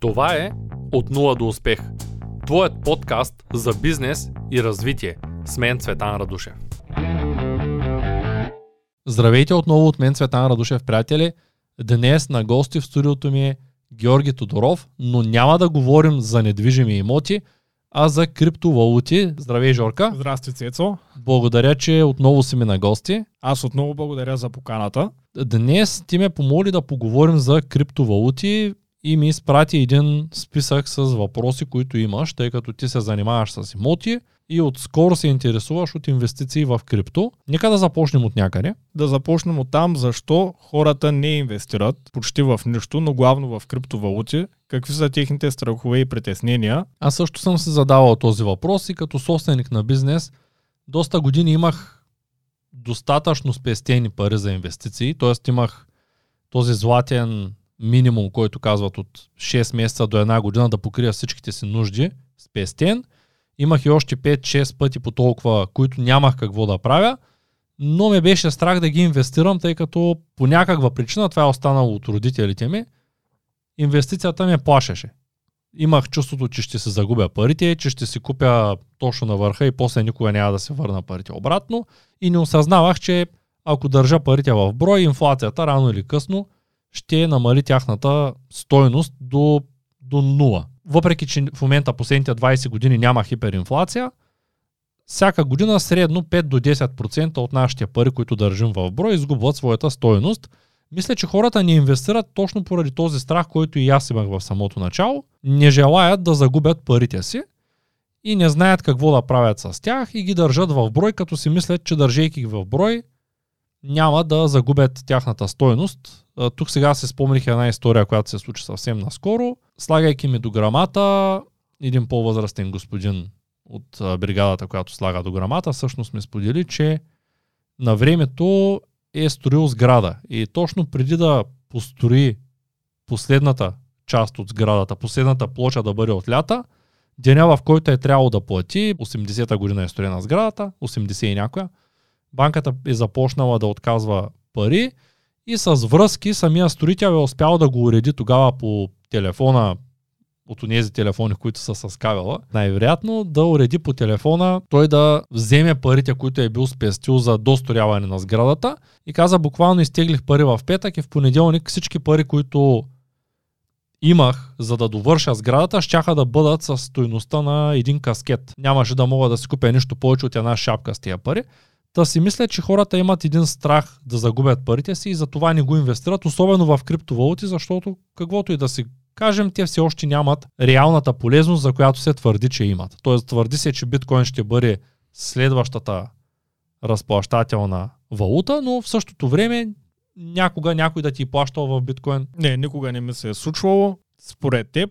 Това е От нула до успех. Твоят подкаст за бизнес и развитие. С мен Цветан Радушев. Здравейте отново от мен Цветан Радушев, приятели. Днес на гости в студиото ми е Георги Тодоров, но няма да говорим за недвижими имоти, а за криптовалути. Здравей, Жорка. Здрасти, Цецо. Благодаря, че отново си ми на гости. Аз отново благодаря за поканата. Днес ти ме помоли да поговорим за криптовалути и ми изпрати един списък с въпроси, които имаш, тъй като ти се занимаваш с имоти и отскоро се интересуваш от инвестиции в крипто. Нека да започнем от някъде. Да започнем от там, защо хората не инвестират почти в нищо, но главно в криптовалути. Какви са техните страхове и притеснения? Аз също съм се задавал този въпрос и като собственик на бизнес доста години имах достатъчно спестени пари за инвестиции, т.е. имах този златен минимум, който казват от 6 месеца до една година да покрия всичките си нужди, спестен. Имах и още 5-6 пъти по толкова, които нямах какво да правя, но ме беше страх да ги инвестирам, тъй като по някаква причина, това е останало от родителите ми, инвестицията ме плашеше. Имах чувството, че ще се загубя парите, че ще си купя точно на върха и после никога няма да се върна парите обратно и не осъзнавах, че ако държа парите в брой, инфлацията рано или късно ще намали тяхната стойност до, до нула. Въпреки, че в момента последните 20 години няма хиперинфлация, всяка година средно 5 до 10% от нашите пари, които държим в брой, изгубват своята стойност. Мисля, че хората не инвестират точно поради този страх, който и аз имах в самото начало. Не желаят да загубят парите си и не знаят какво да правят с тях и ги държат в брой, като си мислят, че държейки ги в брой, няма да загубят тяхната стойност. Тук сега се спомних една история, която се случи съвсем наскоро. Слагайки ми до грамата, един по-възрастен господин от бригадата, която слага до грамата, всъщност ми сподели, че на времето е строил сграда. И точно преди да построи последната част от сградата, последната площа да бъде от лята, деня в който е трябвало да плати, 80-та година е строена сградата, 80 и някоя, банката е започнала да отказва пари и с връзки самия строител е успял да го уреди тогава по телефона от тези телефони, които са с кабела, най-вероятно да уреди по телефона той да вземе парите, които е бил спестил за досторяване на сградата и каза буквално изтеглих пари в петък и в понеделник всички пари, които имах за да довърша сградата, щяха да бъдат с стоеността на един каскет. Нямаше да мога да си купя нищо повече от една шапка с тия пари. Та си мисля, че хората имат един страх да загубят парите си и затова не го инвестират, особено в криптовалути, защото каквото и да си кажем, те все още нямат реалната полезност, за която се твърди, че имат. Тоест твърди се, че биткоин ще бъде следващата разплащателна валута, но в същото време някога някой да ти е плащал в биткоин. Не, никога не ми се е случвало. Според теб,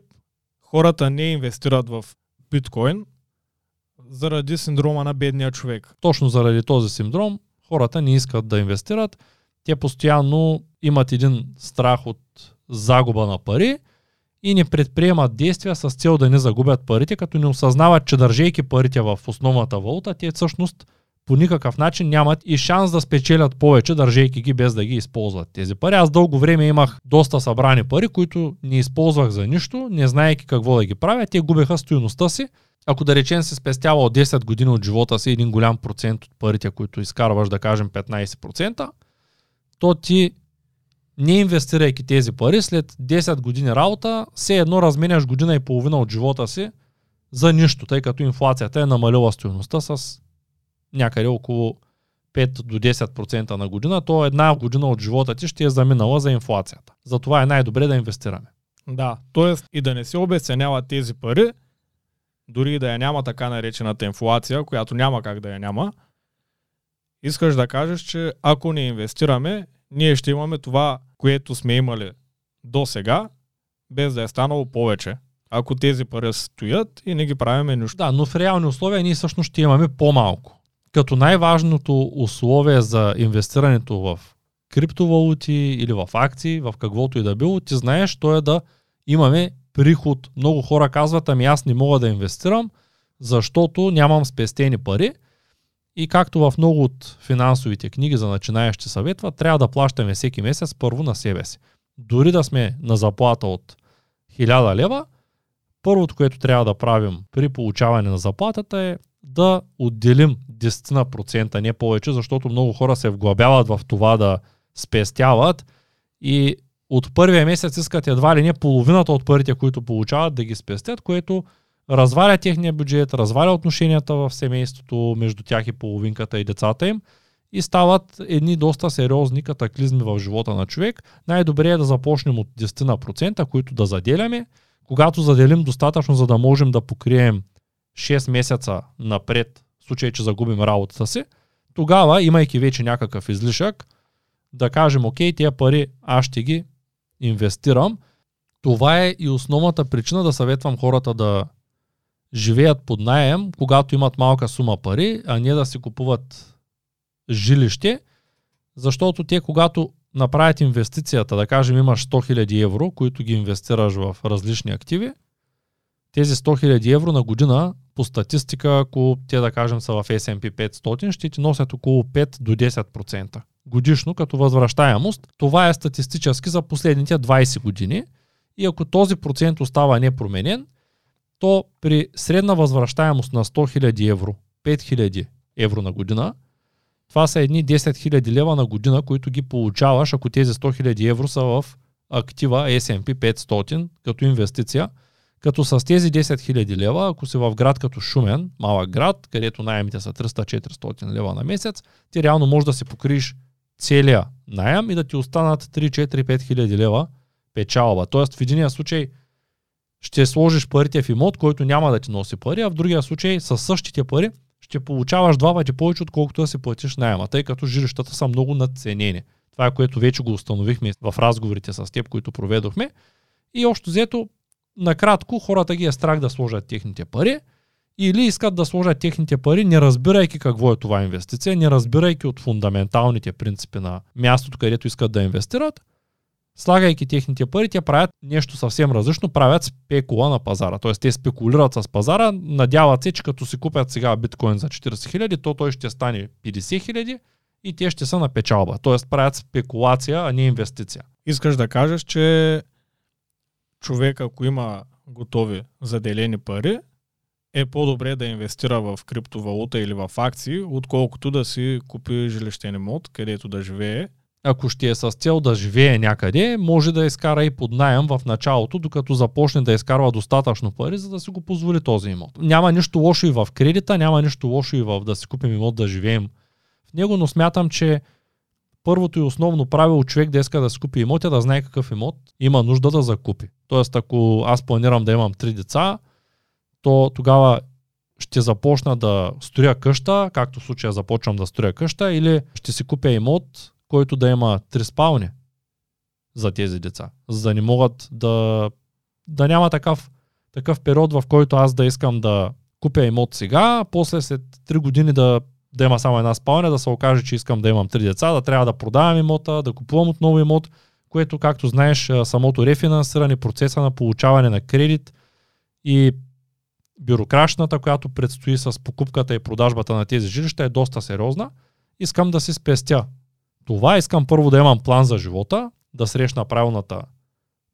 хората не инвестират в биткоин, заради синдрома на бедния човек. Точно заради този синдром хората не искат да инвестират. Те постоянно имат един страх от загуба на пари и не предприемат действия с цел да не загубят парите, като не осъзнават, че държейки парите в основната валута, те всъщност по никакъв начин нямат и шанс да спечелят повече, държейки ги без да ги използват тези пари. Аз дълго време имах доста събрани пари, които не използвах за нищо, не знаеки какво да ги правя. Те губеха стоеността си ако да речем спестява от 10 години от живота си един голям процент от парите, които изкарваш, да кажем 15%, то ти не инвестирайки тези пари, след 10 години работа, все едно разменяш година и половина от живота си за нищо, тъй като инфлацията е намалила стоеността с някъде около 5 до 10% на година, то една година от живота ти ще е заминала за инфлацията. Затова е най-добре да инвестираме. Да, т.е. и да не се обесценяват тези пари, дори да я няма така наречената инфлация, която няма как да я няма, искаш да кажеш, че ако не инвестираме, ние ще имаме това, което сме имали до сега, без да е станало повече. Ако тези пари стоят и не ги правиме нищо. Да, но в реални условия ние всъщност ще имаме по-малко. Като най-важното условие за инвестирането в криптовалути или в акции, в каквото и да било, ти знаеш, то е да имаме приход. Много хора казват, ами аз не мога да инвестирам, защото нямам спестени пари. И както в много от финансовите книги за начинаещи съветва, трябва да плащаме всеки месец първо на себе си. Дори да сме на заплата от 1000 лева, първото, което трябва да правим при получаване на заплатата е да отделим 10%, не повече, защото много хора се вглъбяват в това да спестяват и от първия месец искат едва ли не половината от парите, които получават, да ги спестят, което разваля техния бюджет, разваля отношенията в семейството между тях и половинката и децата им и стават едни доста сериозни катаклизми в живота на човек. Най-добре е да започнем от 10%, които да заделяме. Когато заделим достатъчно, за да можем да покрием 6 месеца напред, в случай, че загубим работата си, тогава, имайки вече някакъв излишък, да кажем, окей, тия пари аз ще ги инвестирам. Това е и основната причина да съветвам хората да живеят под найем, когато имат малка сума пари, а не да си купуват жилище, защото те, когато направят инвестицията, да кажем имаш 100 000 евро, които ги инвестираш в различни активи, тези 100 000 евро на година по статистика, ако те да кажем са в S&P 500, ще ти носят около 5 до 10% годишно като възвръщаемост. Това е статистически за последните 20 години и ако този процент остава непроменен, то при средна възвръщаемост на 100 000 евро, 5 000 евро на година, това са едни 10 000 лева на година, които ги получаваш, ако тези 100 000 евро са в актива S&P 500 като инвестиция. Като с тези 10 000 лева, ако си в град като Шумен, малък град, където найемите са 300-400 лева на месец, ти реално можеш да си покриеш целия найем и да ти останат 3-4-5 хиляди лева печалба. Тоест в единия случай ще сложиш парите в имот, който няма да ти носи пари, а в другия случай с същите пари ще получаваш два пъти повече, отколкото да си платиш найема, тъй като жилищата са много надценени. Това е което вече го установихме в разговорите с теб, които проведохме. И още взето, накратко, хората ги е страх да сложат техните пари, или искат да сложат техните пари, не разбирайки какво е това инвестиция, не разбирайки от фундаменталните принципи на мястото, където искат да инвестират, слагайки техните пари, те правят нещо съвсем различно, правят спекула на пазара. Тоест те спекулират с пазара, надяват се, че като си купят сега биткоин за 40 хиляди, то той ще стане 50 хиляди и те ще са на печалба. Тоест правят спекулация, а не инвестиция. Искаш да кажеш, че човек, ако има готови заделени пари, е по-добре да инвестира в криптовалута или в акции, отколкото да си купи жилищен имот, където да живее. Ако ще е с цел да живее някъде, може да изкара и под найем в началото, докато започне да изкарва достатъчно пари, за да си го позволи този имот. Няма нищо лошо и в кредита, няма нищо лошо и в да си купим имот да живеем в него, но смятам, че първото и основно правило човек да иска да си купи имот е да знае какъв имот има нужда да закупи. Тоест, ако аз планирам да имам три деца, то тогава ще започна да строя къща, както в случая започвам да строя къща, или ще си купя имот, който да има три спални за тези деца, за да не могат да, да няма такъв, такъв период, в който аз да искам да купя имот сега, после след 3 години да, да има само една спалня, да се окаже, че искам да имам три деца, да трябва да продавам имота, да купувам отново имот, което, както знаеш, самото рефинансиране, процеса на получаване на кредит и бюрокрашната, която предстои с покупката и продажбата на тези жилища е доста сериозна. Искам да си спестя. Това искам първо да имам план за живота, да срещна правилната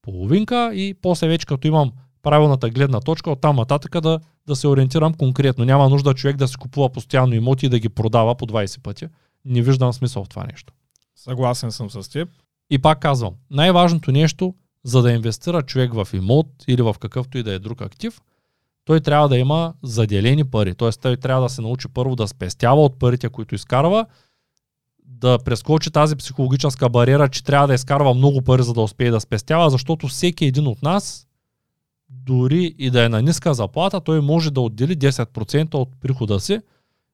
половинка и после вече като имам правилната гледна точка, оттам нататък да, да се ориентирам конкретно. Няма нужда човек да си купува постоянно имоти и да ги продава по 20 пъти. Не виждам смисъл в това нещо. Съгласен съм с теб. И пак казвам, най-важното нещо, за да инвестира човек в имот или в какъвто и да е друг актив, той трябва да има заделени пари. Т.е. той трябва да се научи първо да спестява от парите, които изкарва, да прескочи тази психологическа бариера, че трябва да изкарва много пари, за да успее да спестява, защото всеки един от нас, дори и да е на ниска заплата, той може да отдели 10% от прихода си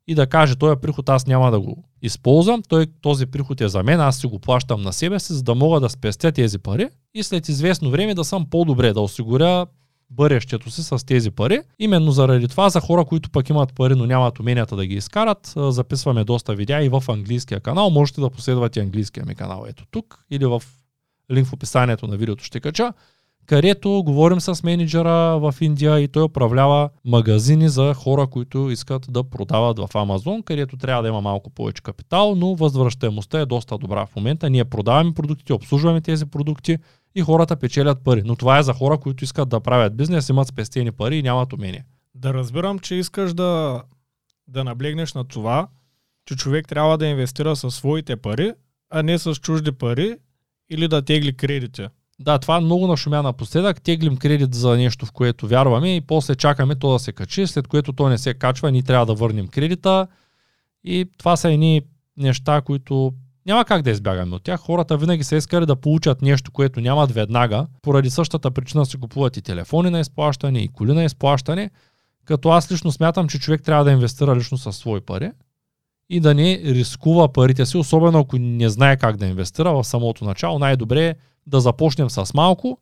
и да каже, този приход аз няма да го използвам, той, този приход е за мен, аз си го плащам на себе си, за да мога да спестя тези пари и след известно време да съм по-добре, да осигуря бъдещето си с тези пари. Именно заради това за хора, които пък имат пари, но нямат уменията да ги изкарат, записваме доста видеа и в английския канал. Можете да последвате английския ми канал ето тук или в линк в описанието на видеото ще кача където говорим с менеджера в Индия и той управлява магазини за хора, които искат да продават в Амазон, където трябва да има малко повече капитал, но възвръщаемостта е доста добра в момента. Ние продаваме продуктите, обслужваме тези продукти и хората печелят пари. Но това е за хора, които искат да правят бизнес, имат спестени пари и нямат умение. Да разбирам, че искаш да, да наблегнеш на това, че човек трябва да инвестира със своите пари, а не с чужди пари или да тегли кредити. Да, това е много нашумя напоследък. Теглим кредит за нещо, в което вярваме и после чакаме то да се качи, след което то не се качва, ние трябва да върнем кредита. И това са едни неща, които няма как да избягаме от тях. Хората винаги са искали да получат нещо, което нямат веднага. Поради същата причина си купуват и телефони на изплащане, и коли на изплащане. Като аз лично смятам, че човек трябва да инвестира лично със свои пари и да не рискува парите си, особено ако не знае как да инвестира в самото начало. Най-добре е да започнем с малко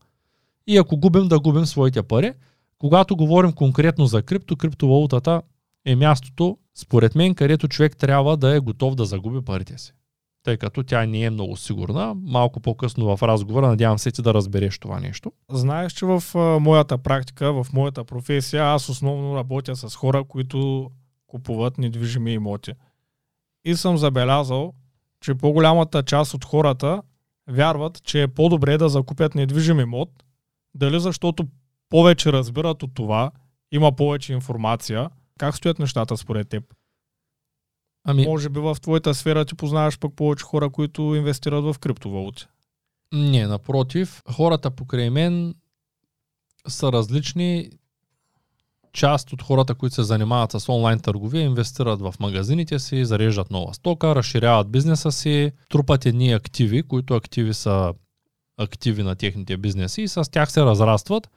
и ако губим, да губим своите пари. Когато говорим конкретно за крипто, криптовалутата е мястото, според мен, където човек трябва да е готов да загуби парите си. Тъй като тя не е много сигурна. Малко по-късно в разговора, надявам се ти да разбереш това нещо. Знаеш, че в моята практика, в моята професия, аз основно работя с хора, които купуват недвижими имоти. И съм забелязал, че по-голямата част от хората вярват, че е по-добре да закупят недвижим имот, дали защото повече разбират от това, има повече информация. Как стоят нещата според теб? Ами, Може би в твоята сфера ти познаваш пък повече хора, които инвестират в криптовалути. не, напротив, хората покрай мен са различни. Част от хората, които се занимават с онлайн търговия, инвестират в магазините си, зареждат нова стока, разширяват бизнеса си, трупат едни активи, които активи са активи на техните бизнеси и с тях се разрастват.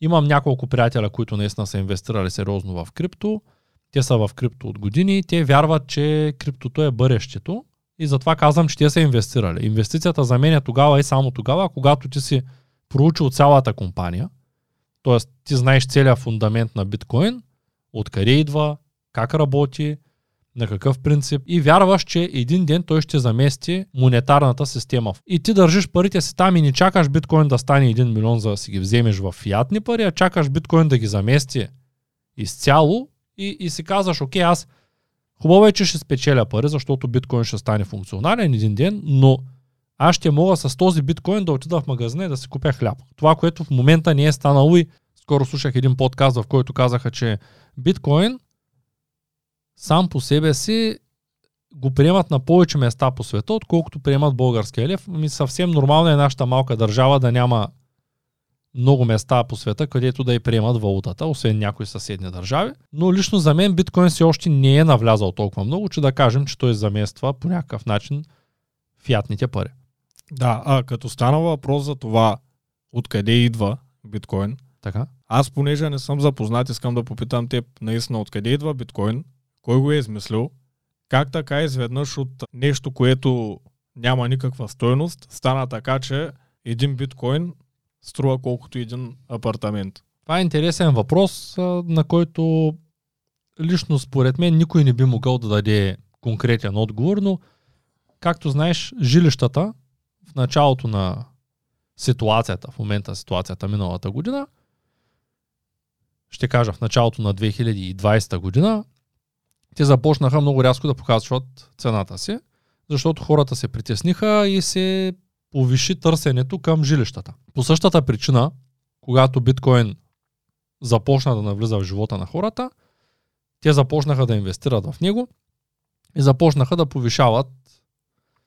Имам няколко приятеля, които наистина са инвестирали сериозно в крипто. Те са в крипто от години. Те вярват, че криптото е бъдещето и затова казвам, че те са инвестирали. Инвестицията за мен е тогава и само тогава, когато ти си проучил цялата компания, т.е. ти знаеш целият фундамент на биткоин, откъде идва, как работи, на какъв принцип и вярваш, че един ден той ще замести монетарната система. И ти държиш парите си там и не чакаш биткоин да стане 1 милион за да си ги вземеш в фиатни пари, а чакаш биткоин да ги замести изцяло и, и си казваш, окей, аз хубаво е, че ще спечеля пари, защото биткоин ще стане функционален един ден, но аз ще мога с този биткоин да отида в магазина и да си купя хляб. Това, което в момента не е станало и скоро слушах един подкаст, в който казаха, че биткоин сам по себе си го приемат на повече места по света, отколкото приемат българския лев. Ми съвсем нормално е нашата малка държава да няма много места по света, където да и приемат валутата, освен някои съседни държави. Но лично за мен биткоин все още не е навлязал толкова много, че да кажем, че той замества по някакъв начин фиатните пари. Да, а като стана въпрос за това откъде идва биткоин, Така? аз понеже не съм запознат, искам да попитам теб наистина откъде идва биткоин, кой го е измислил, как така изведнъж от нещо, което няма никаква стойност, стана така, че един биткоин струва колкото един апартамент. Това е интересен въпрос, на който лично според мен никой не би могъл да даде конкретен отговор, но както знаеш, жилищата в началото на ситуацията, в момента ситуацията миналата година, ще кажа в началото на 2020 година, те започнаха много рязко да показват цената си, защото хората се притесниха и се повиши търсенето към жилищата. По същата причина, когато биткоин започна да навлиза в живота на хората, те започнаха да инвестират в него и започнаха да повишават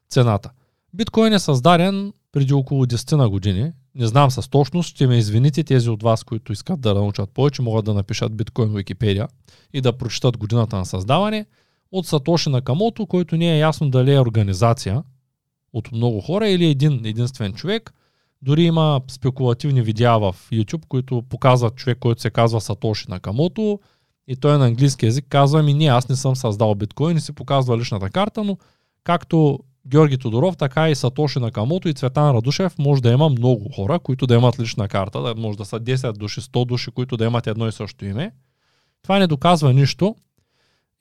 цената. Биткоин е създаден преди около 10 на години. Не знам с точност, ще ме извините тези от вас, които искат да научат повече, могат да напишат биткоин в Википедия и да прочитат годината на създаване от Сатоши Накамото, който не е ясно дали е организация от много хора или един единствен човек. Дори има спекулативни видеа в YouTube, които показват човек, който се казва Сатоши Накамото и той на английски язик казва ми не, аз не съм създал биткоин и си показва личната карта, но както Георги Тодоров, така и Сатоши Накамото и Цветан Радушев може да има много хора, които да имат лична карта, да може да са 10 души, 100 души, които да имат едно и също име. Това не доказва нищо.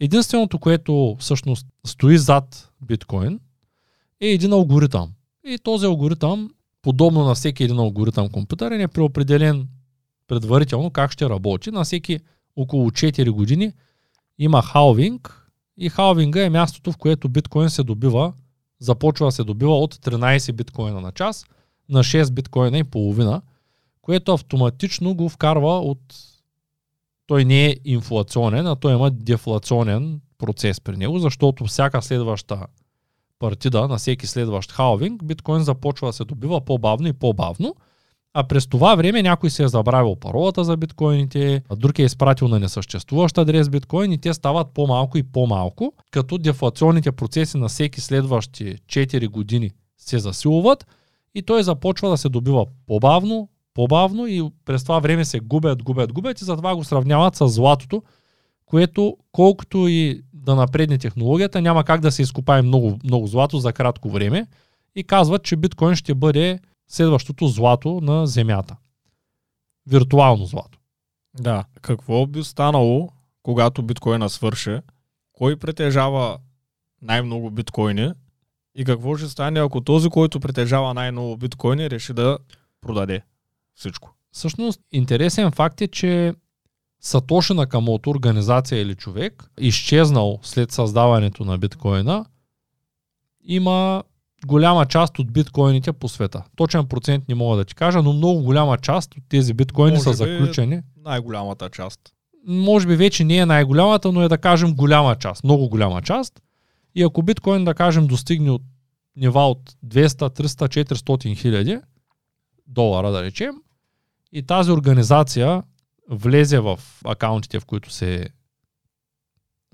Единственото, което всъщност стои зад биткоин, е един алгоритъм. И този алгоритъм, подобно на всеки един алгоритъм компютърен, е преопределен предварително как ще работи. На всеки около 4 години има халвинг и халвинга е мястото, в което биткоин се добива, започва да се добива от 13 биткоина на час на 6 биткоина и половина, което автоматично го вкарва от... Той не е инфлационен, а той има дефлационен процес при него, защото всяка следваща партида на всеки следващ халвинг, биткоин започва да се добива по-бавно и по-бавно, а през това време някой се е забравил паролата за биткоините, а друг е изпратил на несъществуващ адрес биткоин и те стават по-малко и по-малко, като дефлационните процеси на всеки следващи 4 години се засилват и той започва да се добива по-бавно, по-бавно и през това време се губят, губят, губят и затова го сравняват с златото, което колкото и да напредне технологията, няма как да се изкопае много, много злато за кратко време и казват, че биткоин ще бъде следващото злато на Земята. Виртуално злато. Да. Какво би станало, когато биткоина свърше? Кой притежава най-много биткоини? И какво ще стане, ако този, който притежава най-много биткоини, реши да продаде всичко? Всъщност, интересен факт е, че Сатоши Накамото, организация или човек, изчезнал след създаването на биткоина, има голяма част от биткоините по света. Точен процент не мога да ти кажа, но много голяма част от тези биткоини Може са заключени. Най-голямата част. Може би вече не е най-голямата, но е да кажем голяма част, много голяма част. И ако биткоин, да кажем, достигне от нива от 200, 300, 400 хиляди долара, да речем, и тази организация влезе в акаунтите, в които се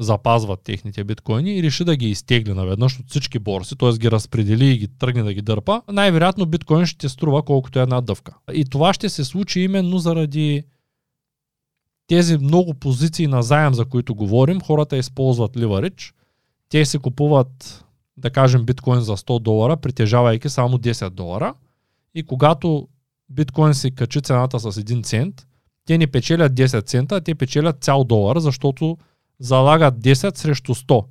запазват техните биткоини и реши да ги изтегли наведнъж от всички борси, т.е. ги разпредели и ги тръгне да ги дърпа, най-вероятно биткоин ще струва колкото една дъвка. И това ще се случи именно заради тези много позиции на заем, за които говорим. Хората използват ливарич. Те си купуват, да кажем, биткоин за 100 долара, притежавайки само 10 долара. И когато биткоин си качи цената с 1 цент, те не печелят 10 цента, а те печелят цял долар, защото залагат 10 срещу 100.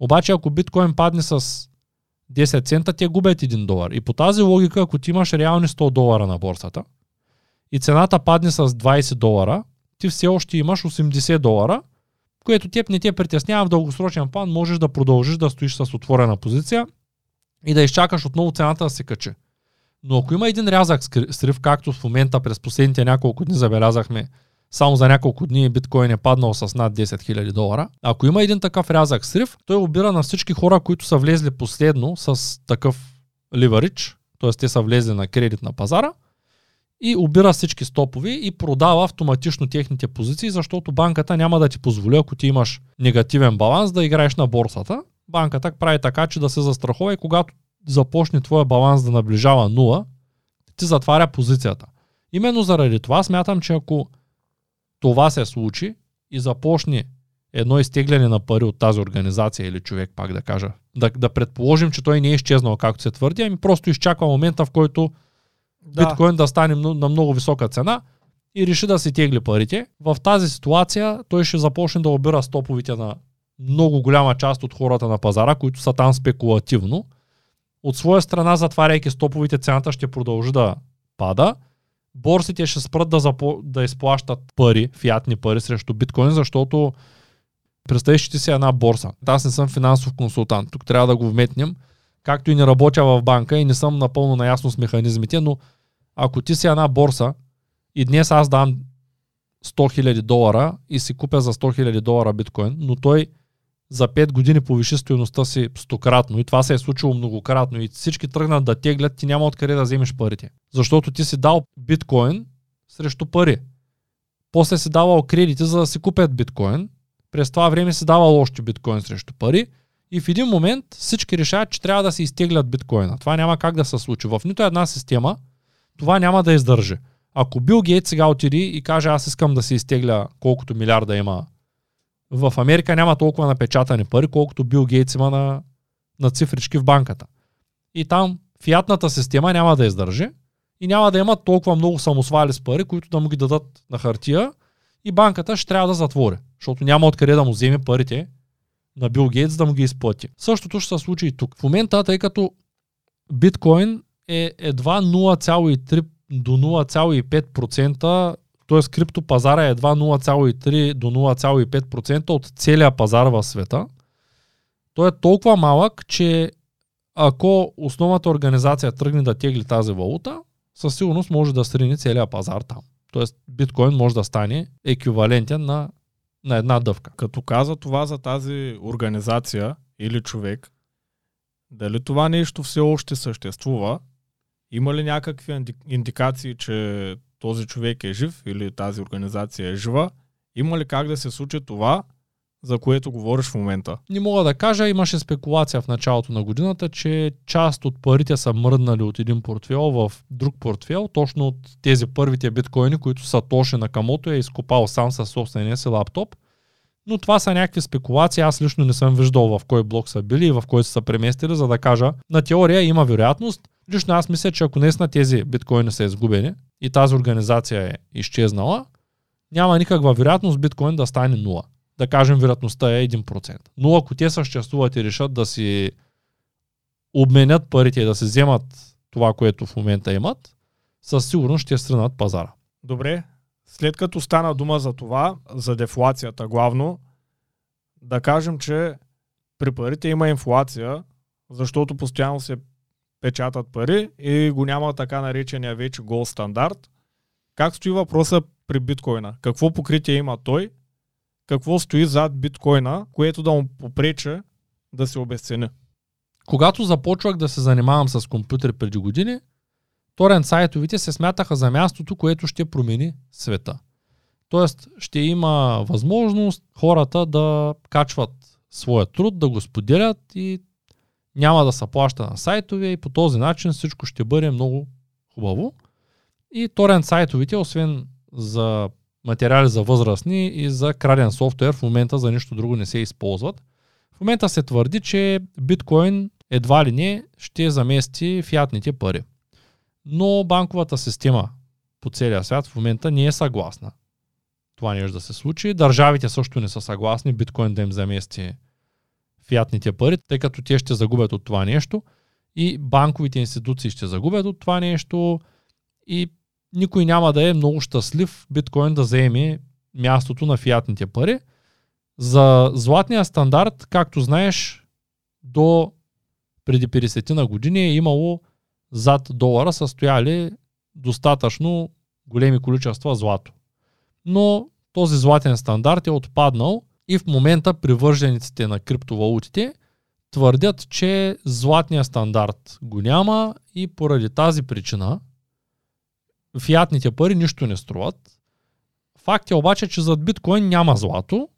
Обаче ако биткоин падне с 10 цента, те губят 1 долар. И по тази логика, ако ти имаш реални 100 долара на борсата и цената падне с 20 долара, ти все още имаш 80 долара, което теб не те притеснява в дългосрочен план, можеш да продължиш да стоиш с отворена позиция и да изчакаш отново цената да се качи. Но ако има един рязък срив, както в момента през последните няколко дни забелязахме, само за няколко дни биткоин е паднал с над 10 000 долара. Ако има един такъв рязък срив, той обира на всички хора, които са влезли последно с такъв ливарич, т.е. те са влезли на кредит на пазара, и обира всички стопови и продава автоматично техните позиции, защото банката няма да ти позволи, ако ти имаш негативен баланс, да играеш на борсата. Банката прави така, че да се застрахова и когато започне твоя баланс да наближава 0, ти затваря позицията. Именно заради това смятам, че ако това се случи и започне едно изтегляне на пари от тази организация или човек, пак да кажа, да, да предположим, че той не е изчезнал, както се твърди, ами просто изчаква момента, в който да. биткоин да стане на много висока цена и реши да си тегли парите. В тази ситуация той ще започне да обира стоповите на много голяма част от хората на пазара, които са там спекулативно. От своя страна, затваряйки стоповите, цената ще продължи да пада. Борсите ще спрат да, запо... да изплащат пари, фиатни пари срещу биткоин, защото представиш, ти си една борса. Аз не съм финансов консултант. Тук трябва да го вметнем. Както и не работя в банка и не съм напълно наясно с механизмите, но ако ти си една борса и днес аз дам 100 000 долара и си купя за 100 000 долара биткоин, но той за 5 години повиши стоеността си стократно и това се е случило многократно и всички тръгнат да теглят, ти няма откъде да вземеш парите. Защото ти си дал биткоин срещу пари. После си давал кредити, за да си купят биткоин. През това време си давал още биткоин срещу пари. И в един момент всички решават, че трябва да се изтеглят биткоина. Това няма как да се случи. В нито една система това няма да издържи. Ако Бил Гейт сега отиди и каже аз искам да се изтегля колкото милиарда има в Америка няма толкова напечатани пари, колкото Бил Гейтс има на, на цифрички в банката. И там фиатната система няма да издържи и няма да има толкова много самосвали с пари, които да му ги дадат на хартия и банката ще трябва да затвори, защото няма откъде да му вземе парите на Бил Гейтс да му ги изплати. Същото ще се случи и тук. В момента, тъй като биткоин е едва 0,3 до 0,5% т.е. криптопазара е едва 0,3 до 0,5% от целия пазар в света. Той е толкова малък, че ако основната организация тръгне да тегли тази валута, със сигурност може да срини целия пазар там. Тоест биткоин може да стане еквивалентен на, на една дъвка. Като каза това за тази организация или човек, дали това нещо все още съществува? Има ли някакви индикации, че този човек е жив или тази организация е жива? Има ли как да се случи това, за което говориш в момента? Не мога да кажа, имаше спекулация в началото на годината, че част от парите са мръднали от един портфел в друг портфел, точно от тези първите биткоини, които са точно на камото е изкопал сам със собствения си лаптоп. Но това са някакви спекулации. Аз лично не съм виждал в кой блок са били и в кой са преместили, за да кажа. На теория има вероятност. Лично аз мисля, че ако наистина тези биткоини са изгубени и тази организация е изчезнала, няма никаква вероятност биткоин да стане 0 да кажем вероятността е 1%. Но ако те съществуват и решат да си обменят парите и да се вземат това, което в момента имат, със сигурност ще сринат пазара. Добре, след като стана дума за това, за дефлацията главно, да кажем, че при парите има инфлация, защото постоянно се печатат пари и го няма така наречения вече гол стандарт. Как стои въпроса при биткоина? Какво покритие има той какво стои зад биткоина, което да му попреча да се обесцени. Когато започвах да се занимавам с компютър преди години, торент сайтовите се смятаха за мястото, което ще промени света. Тоест ще има възможност хората да качват своя труд, да го споделят и няма да се плаща на сайтове и по този начин всичко ще бъде много хубаво. И торент сайтовите, освен за материали за възрастни и за краден софтуер в момента за нищо друго не се използват. В момента се твърди, че биткоин едва ли не ще замести фиатните пари. Но банковата система по целия свят в момента не е съгласна. Това нещо да се случи. Държавите също не са съгласни биткоин да им замести фиатните пари, тъй като те ще загубят от това нещо и банковите институции ще загубят от това нещо и никой няма да е много щастлив биткоин да заеме мястото на фиатните пари. За златния стандарт, както знаеш, до преди 50 на години е имало зад долара са стояли достатъчно големи количества злато. Но този златен стандарт е отпаднал и в момента привържениците на криптовалутите твърдят, че златния стандарт го няма и поради тази причина фиатните пари нищо не струват. Факт е обаче, че зад биткоин няма злато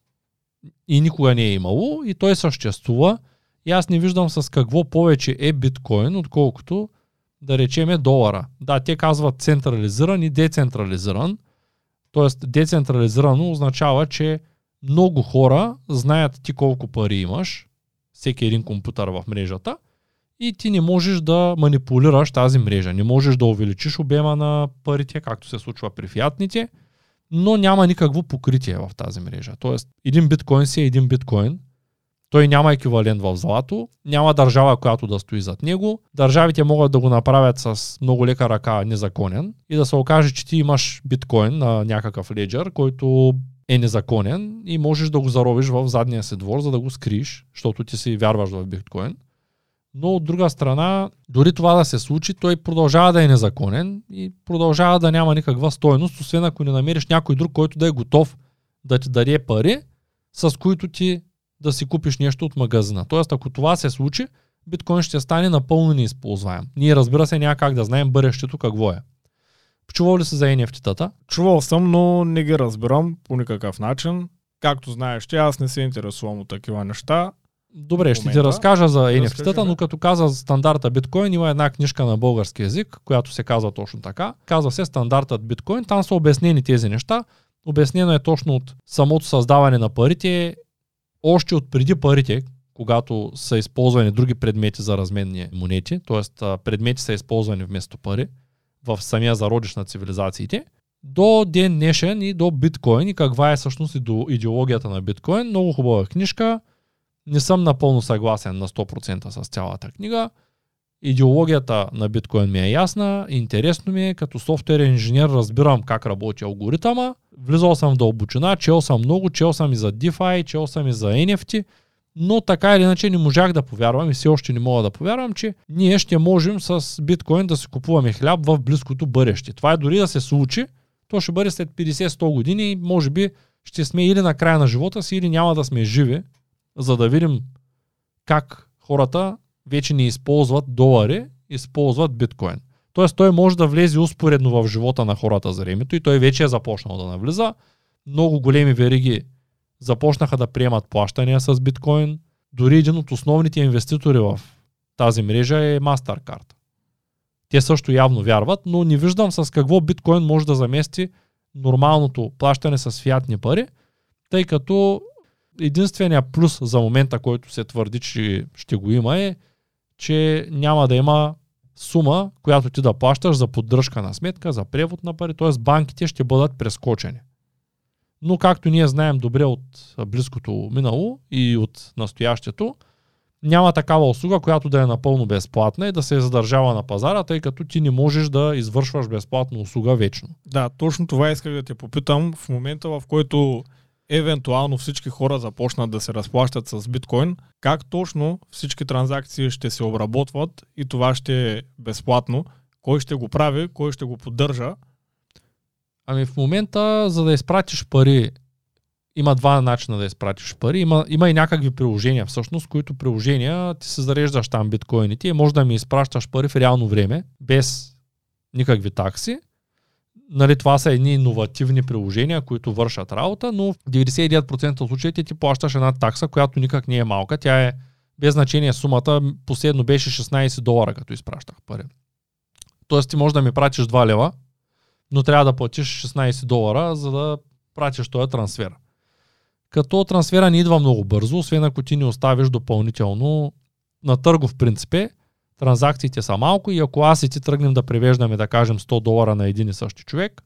и никога не е имало и той съществува и аз не виждам с какво повече е биткоин, отколкото да речеме долара. Да, те казват централизиран и децентрализиран. Тоест децентрализирано означава, че много хора знаят ти колко пари имаш, всеки един компютър в мрежата – и ти не можеш да манипулираш тази мрежа. Не можеш да увеличиш обема на парите, както се случва при фиатните, но няма никакво покритие в тази мрежа. Тоест, един биткоин си е един биткоин, той няма еквивалент в злато, няма държава, която да стои зад него. Държавите могат да го направят с много лека ръка незаконен и да се окаже, че ти имаш биткоин на някакъв леджер, който е незаконен и можеш да го заровиш в задния си двор, за да го скриеш, защото ти си вярваш в биткоин. Но от друга страна, дори това да се случи, той продължава да е незаконен и продължава да няма никаква стоеност, освен ако не намериш някой друг, който да е готов да ти даде пари, с които ти да си купиш нещо от магазина. Тоест, ако това се случи, биткоин ще стане напълно неизползваем. Ние разбира се няма как да знаем бъдещето какво е. Чувал ли се за NFT-тата? Чувал съм, но не ги разбирам по никакъв начин. Както знаеш, аз не се интересувам от такива неща. Добре, ще ти разкажа за NFT-тата, но като каза стандарта биткоин, има една книжка на български язик, която се казва точно така. Казва се стандартът биткоин, там са обяснени тези неща. Обяснено е точно от самото създаване на парите, още от преди парите, когато са използвани други предмети за разменни монети, т.е. предмети са използвани вместо пари в самия зародиш на цивилизациите, до ден днешен и до биткоин и каква е всъщност идеологията на биткоин. Много хубава книжка не съм напълно съгласен на 100% с цялата книга. Идеологията на биткоин ми е ясна, интересно ми е, като софтуерен инженер разбирам как работи алгоритъма, влизал съм в дълбочина, чел съм много, чел съм и за DeFi, чел съм и за NFT но така или иначе не можах да повярвам и все още не мога да повярвам, че ние ще можем с биткоин да си купуваме хляб в близкото бъдеще. Това е дори да се случи, то ще бъде след 50-100 години и може би ще сме или на края на живота си, или няма да сме живи, за да видим как хората вече не използват долари, използват биткоин. Тоест той може да влезе успоредно в живота на хората за времето и той вече е започнал да навлиза. Много големи вериги започнаха да приемат плащания с биткоин. Дори един от основните инвеститори в тази мрежа е MasterCard. Те също явно вярват, но не виждам с какво биткоин може да замести нормалното плащане с фиатни пари, тъй като единствения плюс за момента, който се твърди, че ще го има е, че няма да има сума, която ти да плащаш за поддръжка на сметка, за превод на пари, т.е. банките ще бъдат прескочени. Но както ние знаем добре от близкото минало и от настоящето, няма такава услуга, която да е напълно безплатна и да се задържава на пазара, тъй като ти не можеш да извършваш безплатна услуга вечно. Да, точно това исках да те попитам. В момента, в който евентуално всички хора започнат да се разплащат с биткоин, как точно всички транзакции ще се обработват и това ще е безплатно, кой ще го прави, кой ще го поддържа. Ами в момента, за да изпратиш пари, има два начина да изпратиш пари. Има, има и някакви приложения, всъщност, които приложения ти се зареждаш там биткоините и може да ми изпращаш пари в реално време, без никакви такси нали, това са едни иновативни приложения, които вършат работа, но в 99% от случаите ти плащаш една такса, която никак не е малка. Тя е без значение сумата. Последно беше 16 долара, като изпращах пари. Тоест ти можеш да ми пратиш 2 лева, но трябва да платиш 16 долара, за да пратиш този трансфер. Като трансфера не идва много бързо, освен ако ти не оставиш допълнително на търгов принцип е, транзакциите са малко и ако аз и ти тръгнем да превеждаме, да кажем, 100 долара на един и същи човек,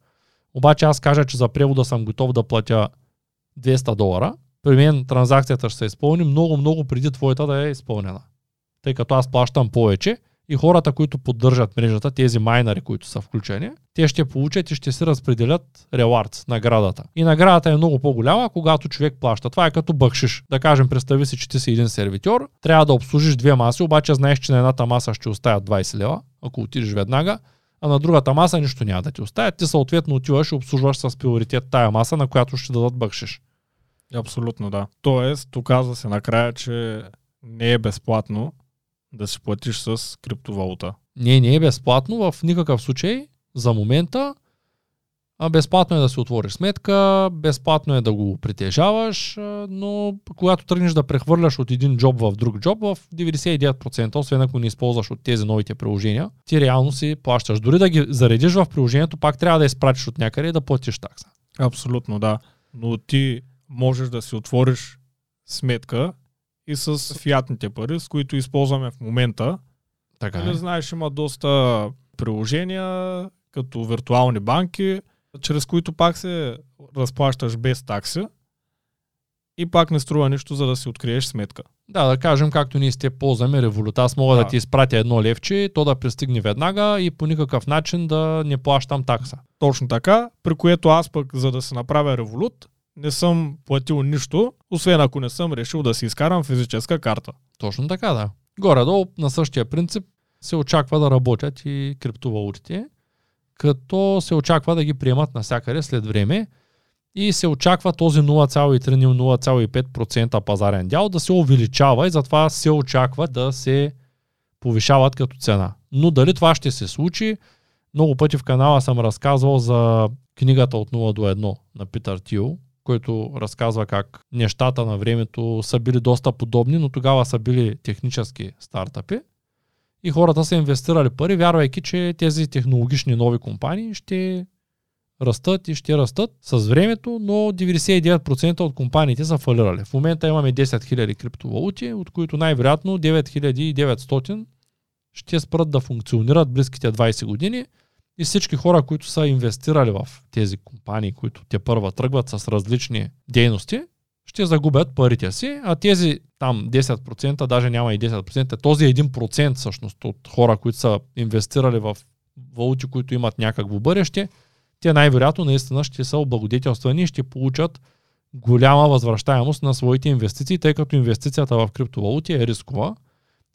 обаче аз кажа, че за превода съм готов да платя 200 долара, при мен транзакцията ще се изпълни много, много преди твоята да е изпълнена. Тъй като аз плащам повече и хората, които поддържат мрежата, тези майнари, които са включени, те ще получат и ще се разпределят рewardс, наградата. И наградата е много по-голяма, когато човек плаща. Това е като бъкшиш. Да кажем, представи си, че ти си един сервитьор, трябва да обслужиш две маси, обаче знаеш, че на едната маса ще оставят 20 лева, ако отидеш веднага, а на другата маса нищо няма да ти оставят. Ти съответно отиваш и обслужваш с приоритет тая маса, на която ще дадат бъкшиш. Абсолютно да. Тоест, оказва се накрая, че не е безплатно да си платиш с криптовалута. Не, не е безплатно в никакъв случай за момента. А безплатно е да си отвориш сметка, безплатно е да го притежаваш, но когато тръгнеш да прехвърляш от един джоб в друг джоб, в 99%, освен ако не използваш от тези новите приложения, ти реално си плащаш. Дори да ги заредиш в приложението, пак трябва да изпратиш от някъде и да платиш такса. Абсолютно, да. Но ти можеш да си отвориш сметка и с фиатните пари, с които използваме в момента. Така е. знаеш, има доста приложения, като виртуални банки, чрез които пак се разплащаш без такси и пак не струва нищо, за да си откриеш сметка. Да, да кажем, както ние сте ползваме революта, аз мога да. да ти изпратя едно левче, то да пристигне веднага и по никакъв начин да не плащам такса. Точно така, при което аз пък, за да се направя револют, не съм платил нищо, освен ако не съм решил да си изкарам физическа карта. Точно така, да. Горе-долу на същия принцип се очаква да работят и криптовалутите, като се очаква да ги приемат навсякъде след време и се очаква този 0,3-0,5% пазарен дял да се увеличава и затова се очаква да се повишават като цена. Но дали това ще се случи, много пъти в канала съм разказвал за книгата от 0 до 1 на Питър Тил, който разказва как нещата на времето са били доста подобни, но тогава са били технически стартъпи. И хората са инвестирали пари, вярвайки, че тези технологични нови компании ще растат и ще растат с времето, но 99% от компаниите са фалирали. В момента имаме 10 000 криптовалути, от които най-вероятно 9900 ще спрат да функционират близките 20 години – и всички хора, които са инвестирали в тези компании, които те първа тръгват с различни дейности, ще загубят парите си, а тези там 10%, даже няма и 10%, този 1% всъщност от хора, които са инвестирали в валути, които имат някакво бъдеще, те най-вероятно наистина ще са облагодетелствани и ще получат голяма възвръщаемост на своите инвестиции, тъй като инвестицията в криптовалути е рискова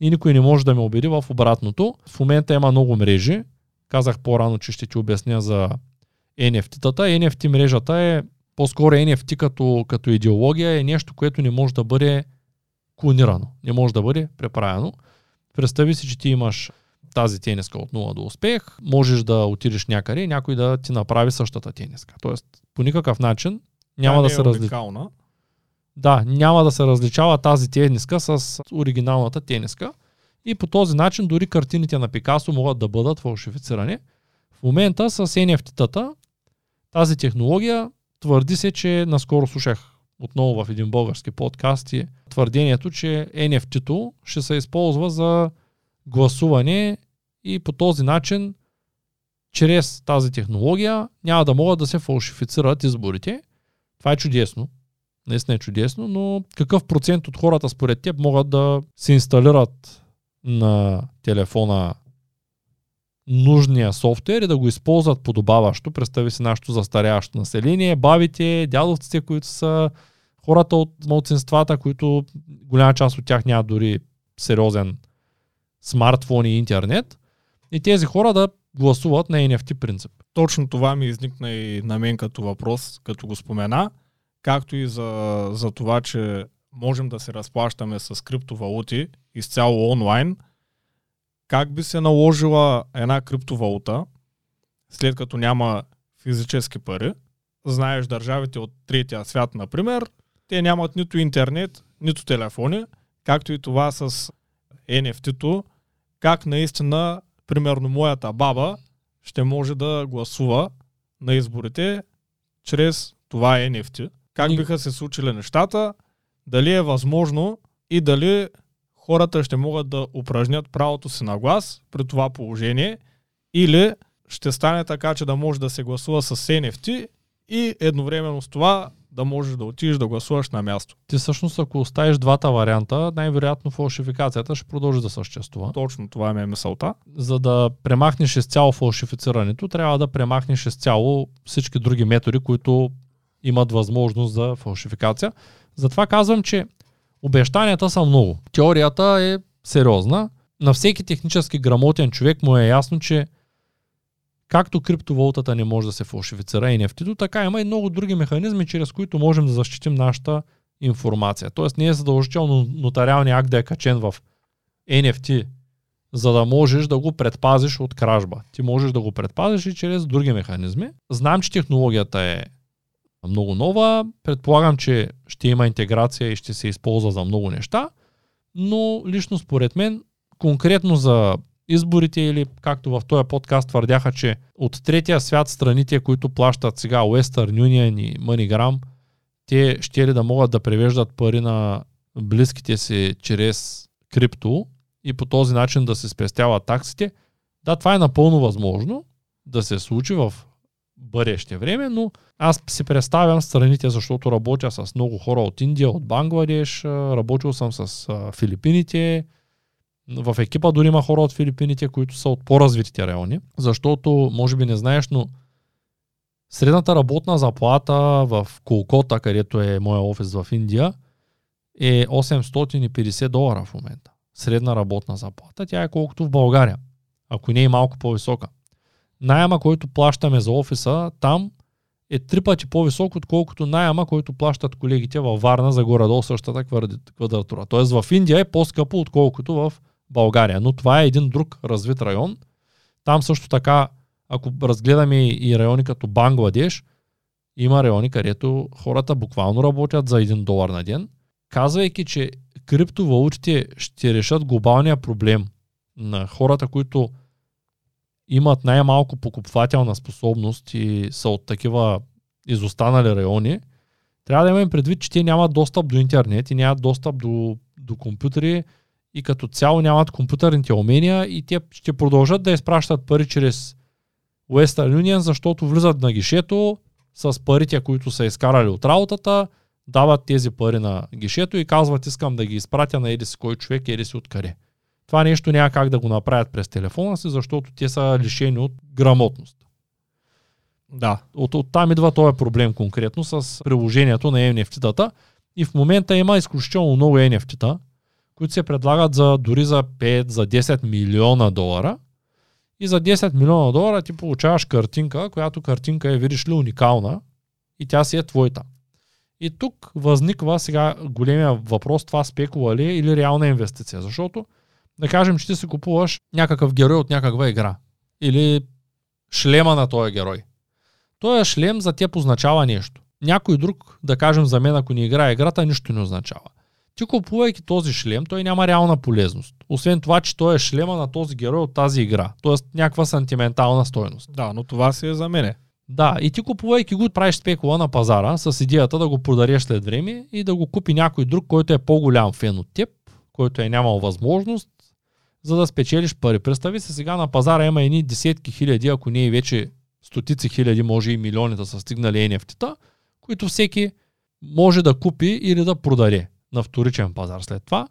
и никой не може да ме убеди в обратното. В момента има много мрежи. Казах по-рано, че ще ти обясня за NFT-тата. NFT мрежата е, по-скоро NFT като, като идеология е нещо, което не може да бъде клонирано, не може да бъде преправено. Представи си, че ти имаш тази тениска от 0 до успех, можеш да отидеш някъде и някой да ти направи същата тениска. Тоест, по никакъв начин няма Тя да не се е различава. Да, няма да се различава тази тениска с оригиналната тениска. И по този начин дори картините на Пикасо могат да бъдат фалшифицирани. В момента с NFT-тата тази технология твърди се, че наскоро слушах отново в един български подкаст и твърдението, че NFT-то ще се използва за гласуване и по този начин чрез тази технология няма да могат да се фалшифицират изборите. Това е чудесно. Наистина е чудесно, но какъв процент от хората според теб могат да се инсталират на телефона нужния софтуер и да го използват подобаващо. Представи си нашето застаряващо население, бабите, дядовците, които са хората от младсинствата, които голяма част от тях нямат дори сериозен смартфон и интернет. И тези хора да гласуват на NFT принцип. Точно това ми изникна и на мен като въпрос, като го спомена, както и за, за това, че можем да се разплащаме с криптовалути изцяло онлайн. Как би се наложила една криптовалута, след като няма физически пари? Знаеш, държавите от третия свят, например, те нямат нито интернет, нито телефони, както и това с NFT-то, как наистина, примерно моята баба ще може да гласува на изборите чрез това NFT. Как биха се случили нещата, дали е възможно и дали хората ще могат да упражнят правото си на глас при това положение или ще стане така, че да може да се гласува с NFT и едновременно с това да можеш да отидеш да гласуваш на място. Ти всъщност, ако оставиш двата варианта, най-вероятно фалшификацията ще продължи да съществува. Точно това ми е мисълта. За да премахнеш изцяло фалшифицирането, трябва да премахнеш изцяло всички други методи, които имат възможност за фалшификация. Затова казвам, че обещанията са много. Теорията е сериозна. На всеки технически грамотен човек му е ясно, че както криптовалутата не може да се фалшифицира и NFT-то, така има и много други механизми, чрез които можем да защитим нашата информация. Тоест не е задължително нотариалния акт да е качен в NFT, за да можеш да го предпазиш от кражба. Ти можеш да го предпазиш и чрез други механизми. Знам, че технологията е много нова. Предполагам, че ще има интеграция и ще се използва за много неща, но лично според мен, конкретно за изборите или както в този подкаст твърдяха, че от третия свят страните, които плащат сега Western Union и MoneyGram, те ще ли да могат да превеждат пари на близките си чрез крипто и по този начин да се спестяват таксите. Да, това е напълно възможно да се случи в бъдеще време, но аз си представям страните, защото работя с много хора от Индия, от Бангладеш, работил съм с Филипините, в екипа дори има хора от Филипините, които са от по-развитите райони, защото, може би не знаеш, но средната работна заплата в Колкота, където е моя офис в Индия, е 850 долара в момента. Средна работна заплата. Тя е колкото в България, ако не е малко по-висока. Найема, който плащаме за офиса, там е три пъти по-висок, отколкото найема, който плащат колегите във Варна за горе-долу същата квадрат- квадратура. Тоест в Индия е по-скъпо, отколкото в България. Но това е един друг развит район. Там също така, ако разгледаме и райони като Бангладеш, има райони, където хората буквално работят за 1 долар на ден. Казвайки, че криптовалутите ще решат глобалния проблем на хората, които имат най-малко покупвателна способност и са от такива изостанали райони, трябва да имаме предвид, че те нямат достъп до интернет и нямат достъп до, до компютъри и като цяло нямат компютърните умения и те ще продължат да изпращат пари чрез Western Union, защото влизат на гишето с парите, които са изкарали от работата, дават тези пари на гишето и казват искам да ги изпратя на еди си кой човек, еди си откъде. Това нещо няма как да го направят през телефона си, защото те са лишени от грамотност. Да. От, от там идва този проблем конкретно с приложението на NFT-тата. И в момента има изключително много NFT-та, които се предлагат за, дори за 5, за 10 милиона долара. И за 10 милиона долара ти получаваш картинка, която картинка е, видиш ли, уникална и тя си е твоята. И тук възниква сега големия въпрос, това спекула ли е или реална инвестиция. Защото да кажем, че ти си купуваш някакъв герой от някаква игра. Или шлема на този герой. Той шлем за теб означава нещо. Някой друг, да кажем за мен, ако не играе играта, нищо не означава. Ти купувайки този шлем, той няма реална полезност. Освен това, че той е шлема на този герой от тази игра. Тоест някаква сантиментална стойност. Да, но това си е за мене. Да, и ти купувайки го, правиш спекула на пазара с идеята да го подариш след време и да го купи някой друг, който е по-голям фен от теб, който е нямал възможност, за да спечелиш пари. Представи се сега на пазара има едни десетки хиляди, ако не и вече стотици хиляди, може и милиони да са стигнали NFT-та, които всеки може да купи или да продаде на вторичен пазар след това.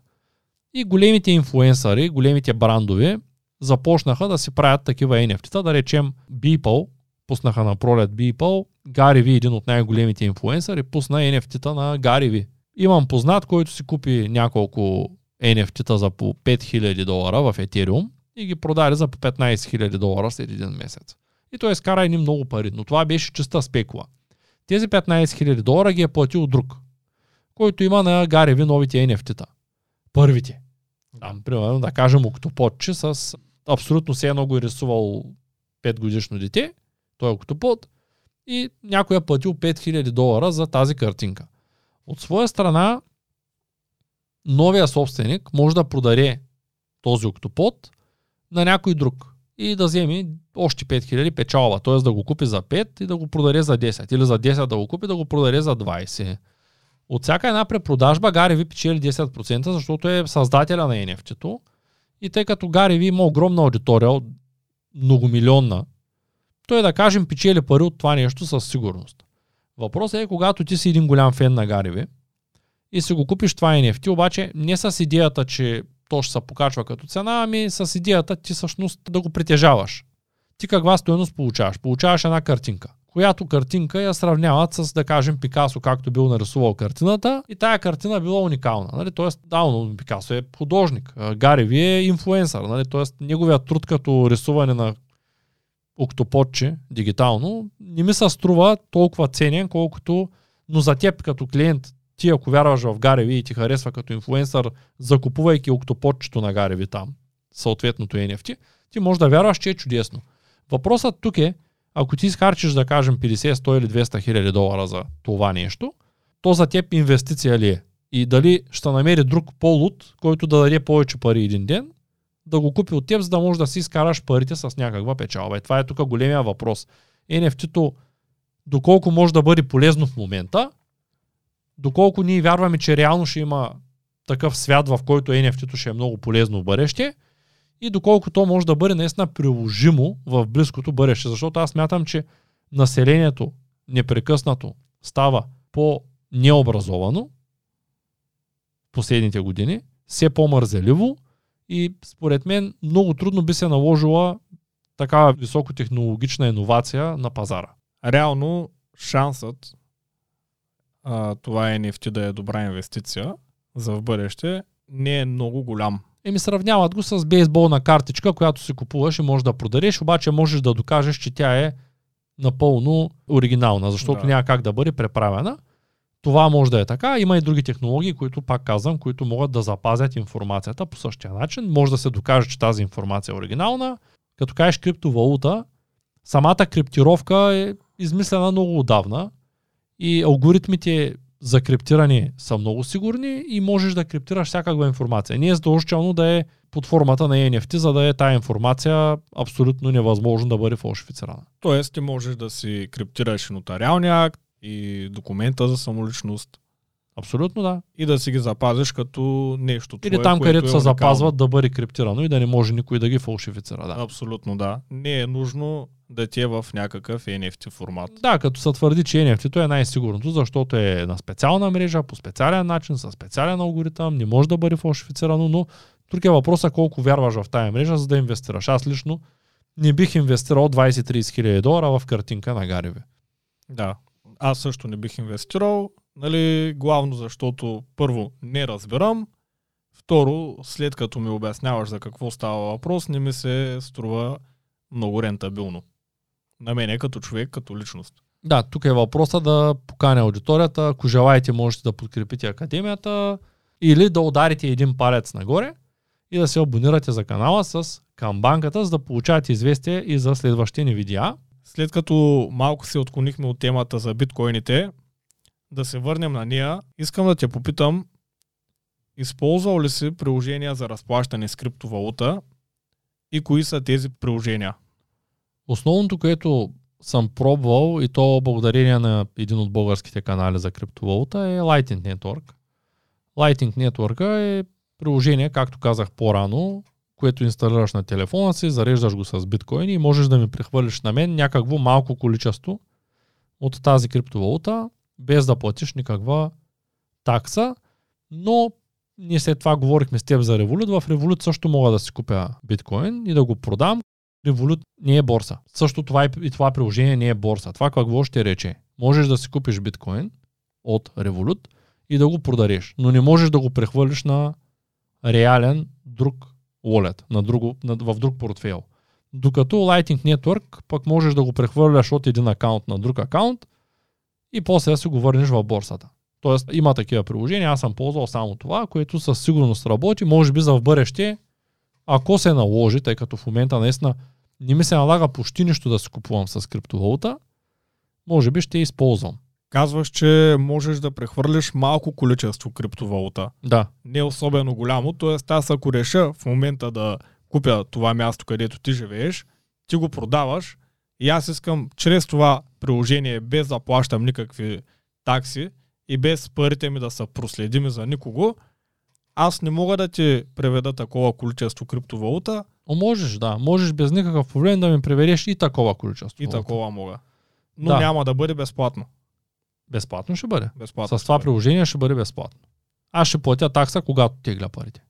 И големите инфлуенсъри, големите брандове започнаха да си правят такива NFT-та, да речем Beeple, пуснаха на пролет Beeple, Гари Ви, един от най-големите инфлуенсъри, пусна NFT-та на Гари Ви. Имам познат, който си купи няколко NFT-та за по 5000 долара в Ethereum и ги продаде за по 15 000 долара след един месец. И той изкара едни много пари, но това беше чиста спекула. Тези 15 000 долара ги е платил друг, който има на Гареви новите NFT-та. Първите. Там, примерно, да кажем, октоподче с абсолютно все едно го е рисувал 5 годишно дете, той е октопод, и някой е платил 5000 долара за тази картинка. От своя страна, новия собственик може да продаде този октопод на някой друг и да вземе още 5000 печалба, т.е. да го купи за 5 и да го продаде за 10 или за 10 да го купи да го продаде за 20. От всяка една препродажба Гари Ви печели 10%, защото е създателя на NFT-то и тъй като Гари Ви има огромна аудитория, многомилионна, той да кажем печели пари от това нещо със сигурност. Въпросът е, когато ти си един голям фен на Гари Ви и си го купиш това NFT, обаче не с идеята, че то ще се покачва като цена, ами с идеята ти всъщност да го притежаваш. Ти каква стоеност получаваш? Получаваш една картинка която картинка я сравняват с, да кажем, Пикасо, както бил нарисувал картината и тая картина била уникална. Нали? Тоест, да, но Пикасо е художник. Гари Ви е инфлуенсър. Нали? Тоест, неговият труд като рисуване на октоподче дигитално не ми се струва толкова ценен, колкото но за теб като клиент ти ако вярваш в Гареви и ти харесва като инфлуенсър, закупувайки октоподчето на Гареви там, съответното NFT, ти можеш да вярваш, че е чудесно. Въпросът тук е, ако ти изхарчиш, да кажем, 50, 100 или 200 хиляди долара за това нещо, то за теб инвестиция ли е? И дали ще намери друг полут, който да даде повече пари един ден, да го купи от теб, за да можеш да си изкараш парите с някаква печалба. И това е тук големия въпрос. NFT-то доколко може да бъде полезно в момента, доколко ние вярваме, че реално ще има такъв свят, в който NFT-то ще е много полезно в бъдеще – и доколко то може да бъде наистина приложимо в близкото бъдеще. Защото аз мятам, че населението непрекъснато става по-необразовано в последните години, все по-мързеливо и според мен много трудно би се наложила такава високотехнологична иновация на пазара. Реално шансът а, това е нефти да е добра инвестиция за в бъдеще не е много голям. Еми сравняват го с бейсболна картичка, която си купуваш и можеш да продадеш, обаче можеш да докажеш, че тя е напълно оригинална, защото да. няма как да бъде преправена. Това може да е така. Има и други технологии, които, пак казвам, които могат да запазят информацията по същия начин. Може да се докаже, че тази информация е оригинална. Като кажеш криптовалута, самата криптировка е измислена много отдавна и алгоритмите за криптиране са много сигурни и можеш да криптираш всякаква информация. Не е задължително да е под формата на NFT, за да е тая информация абсолютно невъзможно да бъде фалшифицирана. Тоест ти можеш да си криптираш нотариалния акт и документа за самоличност. Абсолютно да. И да си ги запазиш като нещо твое, Или там, където е се запазват да бъде криптирано и да не може никой да ги фалшифицира. Да. Абсолютно да. Не е нужно да ти е в някакъв NFT формат. Да, като се твърди, че NFT-то е най-сигурното, защото е на специална мрежа, по специален начин, със специален алгоритъм, не може да бъде фалшифицирано, но тук е въпросът колко вярваш в тая мрежа, за да инвестираш. Аз лично не бих инвестирал 20-30 хиляди долара в картинка на Гариви. Да. Аз също не бих инвестирал, нали, главно защото първо не разбирам, второ, след като ми обясняваш за какво става въпрос, не ми се струва много рентабилно. На мене като човек, като личност. Да, тук е въпроса да поканя аудиторията. Ако желаете, можете да подкрепите академията или да ударите един палец нагоре и да се абонирате за канала с камбанката, за да получавате известие и за следващите ни видеа. След като малко се отклонихме от темата за биткоините, да се върнем на нея, искам да те попитам, използвал ли си приложения за разплащане с криптовалута и кои са тези приложения? Основното, което съм пробвал и то благодарение на един от българските канали за криптовалута е Lightning Network. Lightning Network е приложение, както казах по-рано, което инсталираш на телефона си, зареждаш го с биткоини и можеш да ми прехвърлиш на мен някакво малко количество от тази криптовалута, без да платиш никаква такса, но ние след това говорихме с теб за Revolut. В Revolut също мога да си купя биткоин и да го продам. Revolut не е борса. Също това и, и това приложение не е борса. Това какво ще рече? Можеш да си купиш биткоин от Revolut и да го продареш, но не можеш да го прехвърлиш на реален друг wallet, на друго, на, в друг портфейл. Докато Lightning Network пък можеш да го прехвърляш от един акаунт на друг акаунт и после да си го върнеш в борсата. Тоест има такива приложения, аз съм ползвал само това, което със сигурност работи, може би за в бъдеще, ако се наложи, тъй като в момента наистина не ми се налага почти нищо да си купувам с криптовалута, може би ще използвам. Казваш, че можеш да прехвърлиш малко количество криптовалута. Да. Не особено голямо, т.е. аз ако реша в момента да купя това място, където ти живееш, ти го продаваш и аз искам чрез това приложение, без да плащам никакви такси и без парите ми да са проследими за никого, аз не мога да ти преведа такова количество криптовалута. О, можеш, да. Можеш без никакъв проблем да ми преведеш и такова количество. И валута. такова мога. Но да. няма да бъде безплатно. Безплатно ще бъде. Безплатно С това бъде. приложение ще бъде безплатно. Аз ще платя такса, когато тегля парите.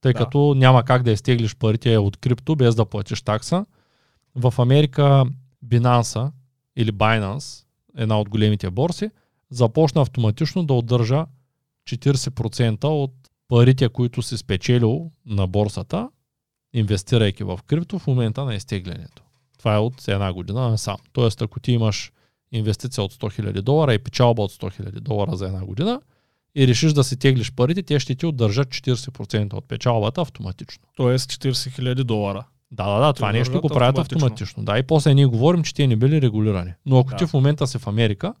Тъй да. като няма как да изтеглиш парите от крипто без да платиш такса. В Америка Binance или Binance, една от големите борси, започна автоматично да удържа 40% от парите, които си спечелил на борсата, инвестирайки в крипто в момента на изтеглянето. Това е от една година насам. Тоест, ако ти имаш инвестиция от 100 000 долара и печалба от 100 000 долара за една година и решиш да си теглиш парите, те ще ти удържат 40% от печалбата автоматично. Тоест 40 000 долара. Да, да, да, това нещо го правят автоматично. автоматично. Да, и после ние говорим, че те не били регулирани. Но ако да. ти в момента си в Америка,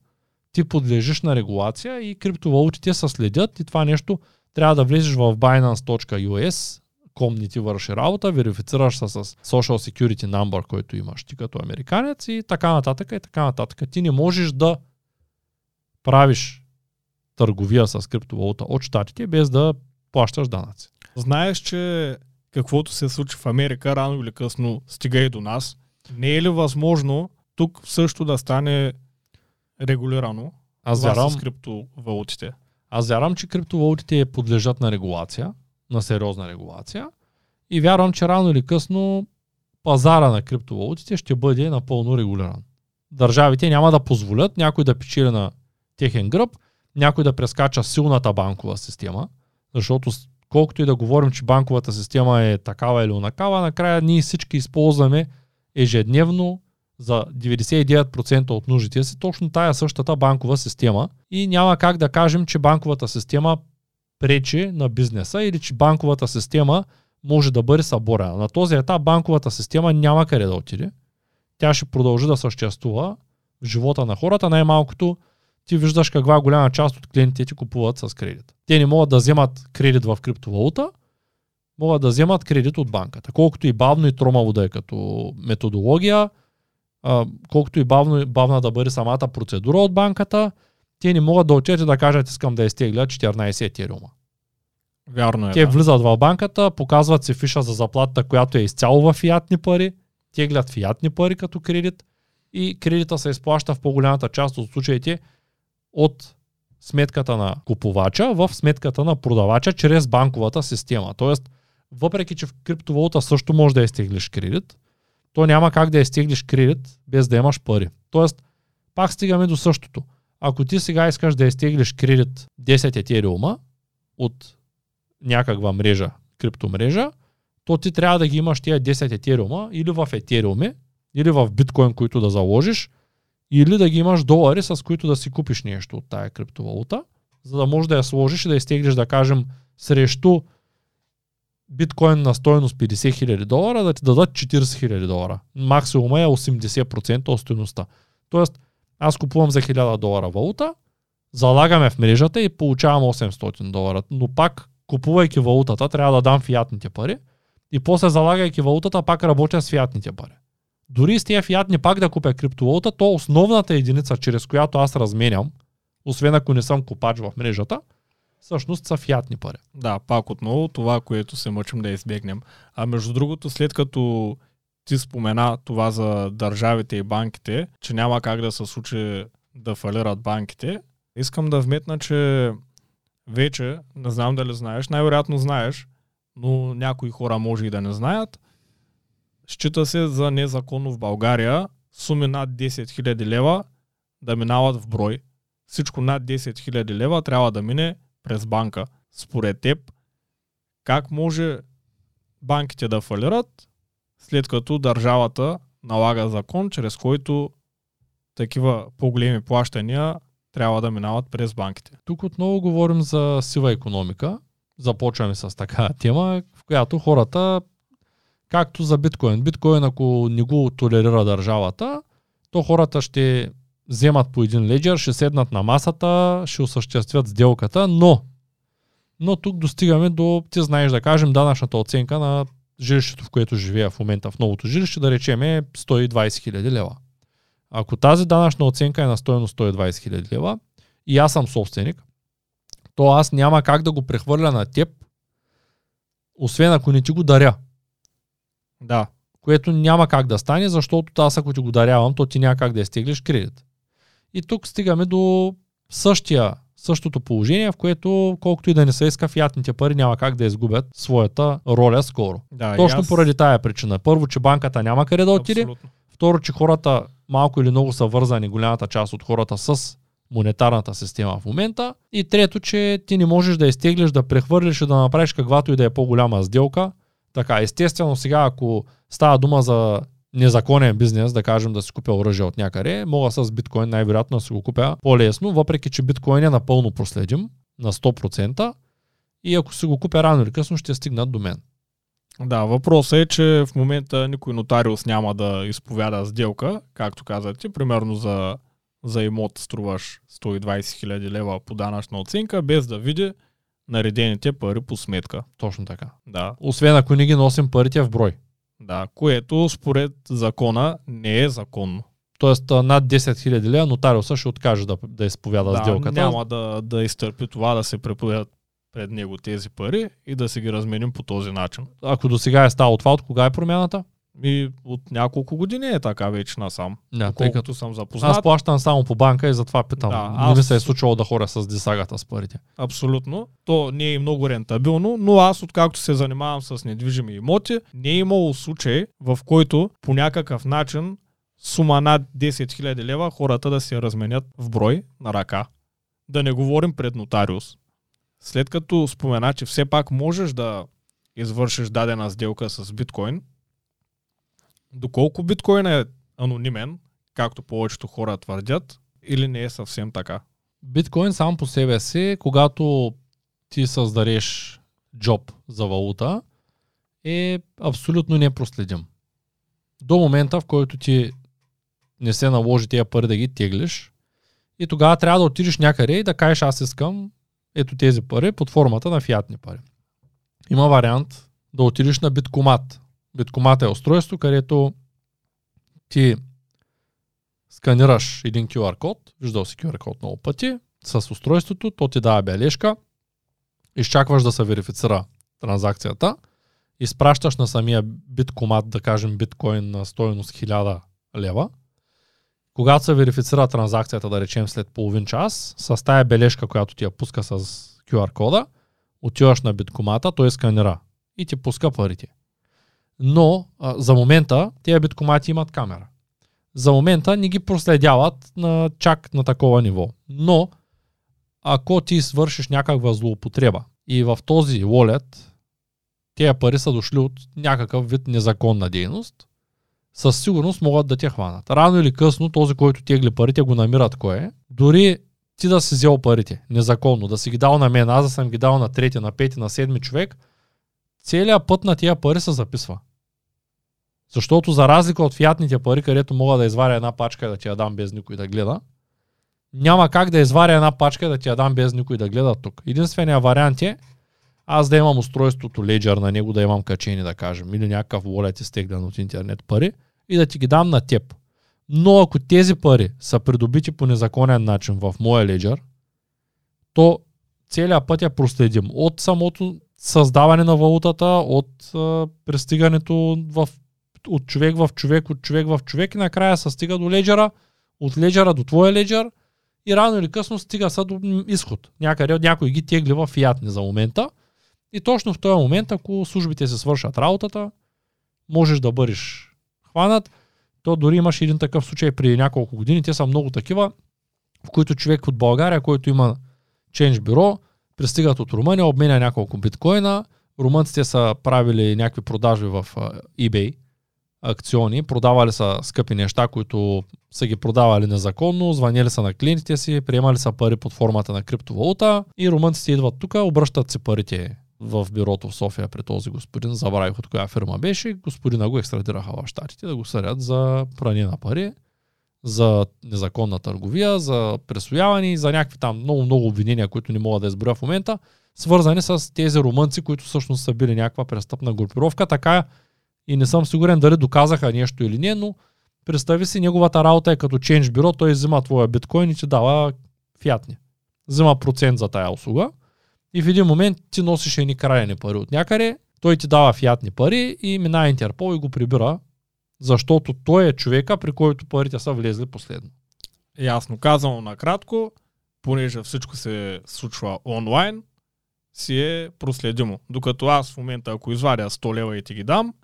ти подлежиш на регулация и криптовалутите се следят и това нещо трябва да влезеш в binance.us, ком не ти върши работа, верифицираш се с Social Security Number, който имаш ти като американец и така нататък и така нататък. Ти не можеш да правиш търговия с криптовалута от щатите без да плащаш данъци. Знаеш, че каквото се случи в Америка, рано или късно стига и до нас. Не е ли възможно тук също да стане регулирано Аз вярвам, с криптовалутите? Аз вярвам, че криптовалутите подлежат на регулация, на сериозна регулация и вярвам, че рано или късно пазара на криптовалутите ще бъде напълно регулиран. Държавите няма да позволят някой да печели на техен гръб, някой да прескача силната банкова система, защото колкото и да говорим, че банковата система е такава или онакава, накрая ние всички използваме ежедневно за 99% от нуждите си точно тая същата банкова система и няма как да кажем, че банковата система пречи на бизнеса или че банковата система може да бъде съборена. На този етап банковата система няма къде да отиде. Тя ще продължи да съществува в живота на хората. Най-малкото ти виждаш каква голяма част от клиентите ти купуват с кредит. Те не могат да вземат кредит в криптовалута, могат да вземат кредит от банката. Колкото и бавно и тромаво да е като методология, а, колкото и бавно, бавна да бъде самата процедура от банката, те не могат да отидат и да кажат искам да изтегля 14 етериума. Вярно е. Те да. влизат в банката, показват си фиша за заплата, която е изцяло в фиатни пари, теглят фиатни пари като кредит и кредита се изплаща в по-голямата част от случаите от сметката на купувача в сметката на продавача чрез банковата система. Тоест, въпреки че в криптовалута също може да изтеглиш кредит, то няма как да изтеглиш кредит без да имаш пари. Тоест, пак стигаме до същото. Ако ти сега искаш да изтеглиш кредит 10 етериума от някаква мрежа, криптомрежа, то ти трябва да ги имаш тия 10 етериума или в етериуми, или в биткоин, които да заложиш, или да ги имаш долари, с които да си купиш нещо от тая криптовалута, за да можеш да я сложиш и да изтеглиш, да кажем, срещу биткоин на стоеност 50 000 долара, да ти дадат 40 000 долара. Максимума е 80% от стоеността. Тоест, аз купувам за 1000 долара валута, залагаме в мрежата и получавам 800 долара. Но пак, купувайки валутата, трябва да дам фиатните пари и после залагайки валутата, пак работя с фиатните пари. Дори с тези фиатни пак да купя криптовалута, то основната единица, чрез която аз разменям, освен ако не съм купач в мрежата, всъщност са фиатни пари. Да, пак отново това, което се мъчим да избегнем. А между другото, след като ти спомена това за държавите и банките, че няма как да се случи да фалират банките, искам да вметна, че вече, не знам дали знаеш, най-вероятно знаеш, но някои хора може и да не знаят, счита се за незаконно в България суми над 10 000 лева да минават в брой. Всичко над 10 000 лева трябва да мине през банка. Според теб, как може банките да фалират, след като държавата налага закон, чрез който такива по-големи плащания трябва да минават през банките. Тук отново говорим за сива економика. Започваме с така тема, в която хората, както за биткоин. Биткоин, ако не го толерира държавата, то хората ще вземат по един леджер, ще седнат на масата, ще осъществят сделката, но но тук достигаме до, ти знаеш да кажем, данъчната оценка на жилището, в което живея в момента, в новото жилище, да речем е 120 хиляди лева. Ако тази данъчна оценка е на стоеност 120 хиляди лева и аз съм собственик, то аз няма как да го прехвърля на теб, освен ако не ти го даря. Да. Което няма как да стане, защото аз ако ти го дарявам, то ти няма как да изтеглиш кредит. И тук стигаме до същия, същото положение, в което колкото и да не се иска, фиатните пари няма как да изгубят своята роля скоро. да Точно аз... поради тая причина. Първо, че банката няма къде да отиде. Абсолютно. Второ, че хората малко или много са вързани, голямата част от хората с монетарната система в момента. И трето, че ти не можеш да изтеглиш, да прехвърлиш и да направиш каквато и да е по-голяма сделка. Така, естествено сега, ако става дума за незаконен бизнес, да кажем да си купя оръжие от някъде, мога с биткоин най-вероятно да си го купя по-лесно, въпреки че биткоин е напълно проследим на 100% и ако си го купя рано или късно ще стигнат до мен. Да, въпросът е, че в момента никой нотариус няма да изповяда сделка, както казате, примерно за, за имот струваш 120 000 лева по данъчна оценка, без да види наредените пари по сметка. Точно така. Да, Освен ако не ги носим парите в брой. да, което според закона не е законно. Тоест над 10 000 лева нотариуса ще откаже да, да изповяда да, сделката. няма да, да изтърпи това да се преповедат пред него тези пари и да си ги разменим по този начин. Ако до сега е ставало това, от кога е промяната? И от няколко години е така вече насам. Да, тъй като съм запознат. аз плащам само по банка и затова питам. Да, не ми аз- се е случвало да хоря с дисагата с парите. Абсолютно. То не е много рентабилно, но аз откакто се занимавам с недвижими имоти, не е имало случай, в който по някакъв начин сума над 10 000 лева хората да се разменят в брой на ръка. Да не говорим пред нотариус. След като спомена, че все пак можеш да извършиш дадена сделка с биткоин, доколко биткоин е анонимен, както повечето хора твърдят, или не е съвсем така? Биткоин сам по себе си, когато ти създадеш джоб за валута, е абсолютно непроследим. До момента, в който ти не се наложи тия пари да ги теглиш, и тогава трябва да отидеш някъде и да кажеш аз искам ето тези пари под формата на фиатни пари. Има вариант да отидеш на биткомат. Биткомат е устройство, където ти сканираш един QR код, виждал си QR код много пъти, с устройството, то ти дава бележка, изчакваш да се верифицира транзакцията, изпращаш на самия биткомат, да кажем биткоин на стоеност 1000 лева, когато се верифицира транзакцията, да речем след половин час, с тая бележка, която ти я пуска с QR кода, отиваш на биткомата, той сканира и ти пуска парите. Но а, за момента тези биткомати имат камера. За момента не ги проследяват на чак на такова ниво. Но ако ти свършиш някаква злоупотреба и в този wallet тези пари са дошли от някакъв вид незаконна дейност, със сигурност могат да те хванат. Рано или късно този, който тегли парите, го намират кое. Дори ти да си взел парите незаконно, да си ги дал на мен, аз да съм ги дал на трети, на пети, на седми човек, целият път на тия пари се записва. Защото за разлика от фиатните пари, където мога да изваря една пачка и да ти я дам без никой да гледа, няма как да изваря една пачка и да ти я дам без никой да гледа тук. Единственият вариант е аз да имам устройството Ledger на него, да имам качени, да кажем, или някакъв wallet изтеглен от интернет пари и да ти ги дам на теб. Но ако тези пари са придобити по незаконен начин в моя Ledger, то целият път я проследим. От самото създаване на валутата, от а, пристигането в, от човек в човек, от човек в човек и накрая се стига до леджера, от леджера до твоя леджер и рано или късно стига са до изход. Някъде някой ги тегли в фиатни за момента. И точно в този момент, ако службите се свършат работата, можеш да бъдеш хванат. То дори имаш един такъв случай при няколко години, те са много такива, в които човек от България, който има Change бюро, пристигат от Румъния, обменя няколко биткоина, румънците са правили някакви продажби в eBay, акциони, продавали са скъпи неща, които са ги продавали незаконно, звъняли са на клиентите си, приемали са пари под формата на криптовалута и румънците идват тук, обръщат си парите в бюрото в София при този господин, забравих от коя фирма беше, господина го екстрадираха в Штатите да го съдят за пране на пари, за незаконна търговия, за пресояване и за някакви там много-много обвинения, които не мога да изброя в момента, свързани с тези румънци, които всъщност са били някаква престъпна групировка. Така и не съм сигурен дали доказаха нещо или не, но представи си, неговата работа е като Change бюро, той взима твоя биткоин и ти дава фиатни. Взима процент за тая услуга и в един момент ти носиш едни крайни пари от някъде, той ти дава фиатни пари и мина Интерпол и го прибира, защото той е човека, при който парите са влезли последно. Ясно казано накратко, понеже всичко се случва онлайн, си е проследимо. Докато аз в момента, ако извадя 100 лева и ти ги дам,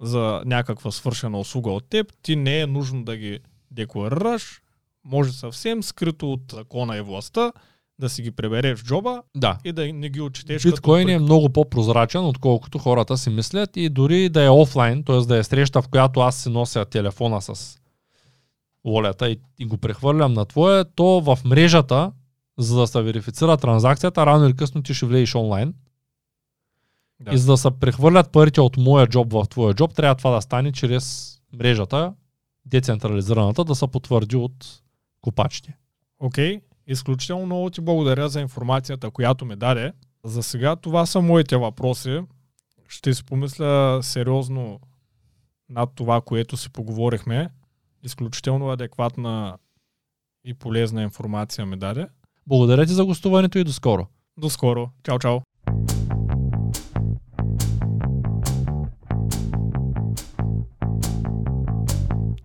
за някаква свършена услуга от теб, ти не е нужно да ги декларираш, може съвсем скрито от закона и властта да си ги пребереш в джоба Да. и да не ги отчетеш Биткоин като е много по-прозрачен, отколкото хората си мислят и дори да е офлайн, т.е. да е среща, в която аз си нося телефона с волята и, и го прехвърлям на твоя, то в мрежата, за да се верифицира транзакцията, рано или късно ти ще влезеш онлайн. Да. И за да се прехвърлят парите от моя джоб в твоя джоб, трябва това да стане чрез мрежата, децентрализираната, да се потвърди от копачите. Окей, изключително много ти благодаря за информацията, която ми даде. За сега това са моите въпроси. Ще си помисля сериозно над това, което си поговорихме. Изключително адекватна и полезна информация ми даде. Благодаря ти за гостуването и до скоро. До скоро. Чао, чао.